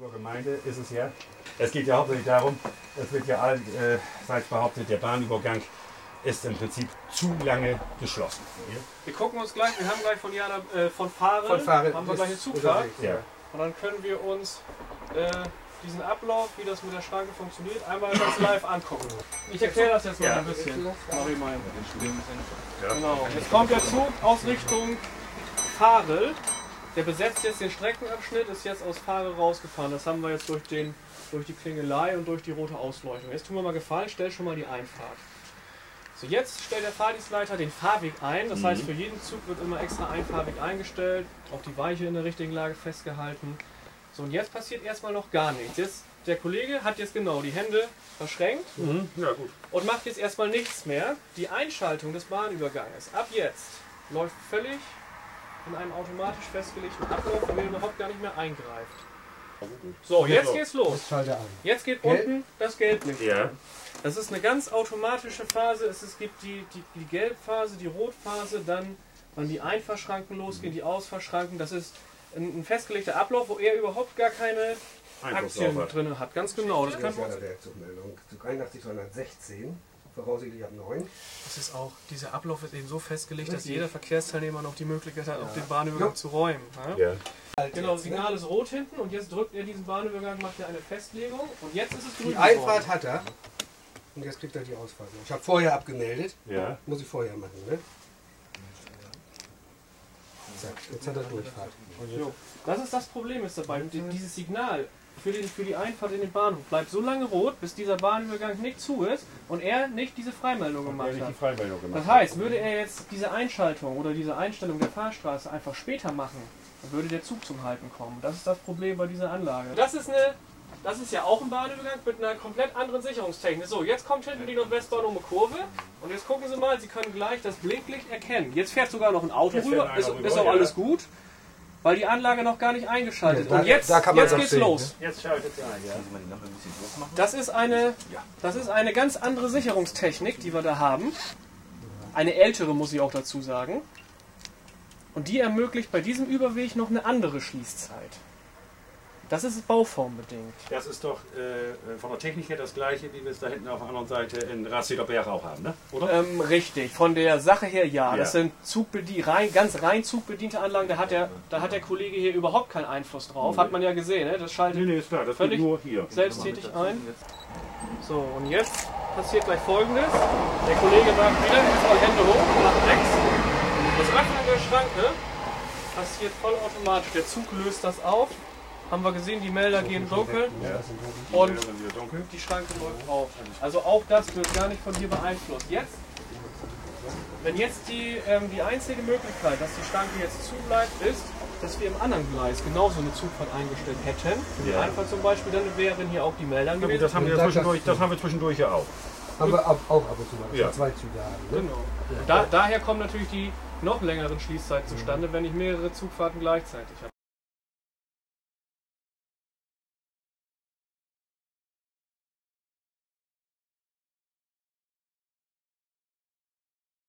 Brandenburger Gemeinde ist es ja. Es geht ja hauptsächlich darum, es wird ja allseits behauptet, der Bahnübergang ist im Prinzip zu lange geschlossen. Wir gucken uns gleich, wir haben gleich von Jana, äh, von Fahrel, Von Fahrel haben wir gleich eine Zugfahrt. Ja. Und dann können wir uns äh, diesen Ablauf, wie das mit der Schranke funktioniert, einmal ganz live angucken. Ich erkläre das jetzt mal Ja. ein bisschen. Mach ich mal. Genau. Jetzt kommt der Zug aus Richtung Fahrel. Der besetzt jetzt den Streckenabschnitt, ist jetzt aus Fahrel rausgefahren. Das haben wir jetzt durch, den, durch die Klingelei und durch die rote Ausleuchtung. Jetzt tun wir mal Gefallen, stell schon mal die Einfahrt. So, jetzt stellt der Fahrdienstleiter den Fahrweg ein. Das heißt, für jeden Zug wird immer extra ein Fahrweg eingestellt, auch die Weiche in der richtigen Lage festgehalten. So, und jetzt passiert erstmal noch gar nichts. Jetzt, der Kollege hat jetzt genau die Hände verschränkt Ja, gut. und macht jetzt erstmal nichts mehr. Die Einschaltung des Bahnüberganges ab jetzt läuft völlig in einem automatisch festgelegten Ablauf, in den überhaupt gar nicht mehr eingreift. So, jetzt geht's los. Jetzt geht unten das Gelblicht. Ja. Das ist eine ganz automatische Phase. Es, gibt die, die, die Gelbphase, die Rotphase, dann wann die Einfahrschranken losgehen, die Ausfahrschranken. Das ist ein, ein festgelegter Ablauf, wo er überhaupt gar keine Aktien drin hat. Ganz genau. Das, können ist wir uns, der Zugmeldung. Zug 81 216, voraussichtlich ab 9. das ist auch, dieser Ablauf ist eben so festgelegt, dass jeder Verkehrsteilnehmer noch die Möglichkeit hat, auf den Bahnübergang Ja. zu räumen. Ja? Ja. Genau, das Signal ist rot hinten und jetzt drückt er diesen Bahnübergang, macht er eine Festlegung und jetzt ist es grün. Die geworden. Einfahrt hat er. Und jetzt kriegt er die Ausfahrt. Ich habe vorher abgemeldet. Ja. Muss ich vorher machen, ne? Zack, jetzt hat er Durchfahrt. Das ist das Problem ist dabei. Die- Dieses Signal für, den, für die Einfahrt in den Bahnhof bleibt so lange rot, bis dieser Bahnübergang nicht zu ist und er nicht diese Freimeldung gemacht hat. Freimeldung gemacht Das heißt, würde er jetzt diese Einschaltung oder diese Einstellung der Fahrstraße einfach später machen, dann würde der Zug zum Halten kommen. Das ist das Problem bei dieser Anlage. Das ist eine, das ist ja auch ein Bahnübergang mit einer komplett anderen Sicherungstechnik. So, jetzt kommt hinten die Nordwestbahn um eine Kurve und jetzt gucken Sie mal, Sie können gleich das Blinklicht erkennen. Jetzt fährt sogar noch ein Auto Jetzt rüber, ist, rüber, ist auch ja. alles gut, weil die Anlage noch gar nicht eingeschaltet ist. Ja, Und jetzt, da kann man jetzt geht's sehen, los. Jetzt schaltet sie ein, ja. Das ist eine, das ist eine ganz andere Sicherungstechnik, die wir da haben. Eine ältere, muss ich auch dazu sagen. Und die ermöglicht bei diesem Überweg noch eine andere Schließzeit. Das ist bauformbedingt. Das ist doch äh, von der Technik her das gleiche, wie wir es da hinten auf der anderen Seite in Ratseder Berg auch haben, ne? oder? Ähm, richtig, von der Sache her ja. Ja. Das sind Zugbedie rein, ganz rein zugbediente Anlagen. Da hat, der, da hat der Kollege hier überhaupt keinen Einfluss drauf. Hat man ja gesehen, ne? das schaltet nee, ist klar, das Völlig nur hier. selbsttätig ein. So, und jetzt passiert gleich folgendes. Der Kollege sagt wieder, mal Hände hoch, nach rechts. Das Öffnen der Schranke passiert vollautomatisch. Der Zug löst das auf. Haben wir gesehen, die Melder gehen dunkel und Ja, die Schranke läuft auf. Also auch das wird gar nicht von hier beeinflusst. Jetzt, wenn jetzt die, ähm, die einzige Möglichkeit, dass die Schranke jetzt zubleibt, ist, dass wir im anderen Gleis genauso eine Zugfahrt eingestellt hätten, für Ja. Einfahrt zum Beispiel, dann wären hier auch die Melder gewesen. das haben wir ja zwischendurch, das haben wir zwischendurch ja auch. Haben wir ab, auch ab und zu mal, dass Ja. wir zwei Züge haben. Ne? Genau. Da, daher kommen natürlich die noch längeren Schließzeiten zustande, wenn ich mehrere Zugfahrten gleichzeitig habe.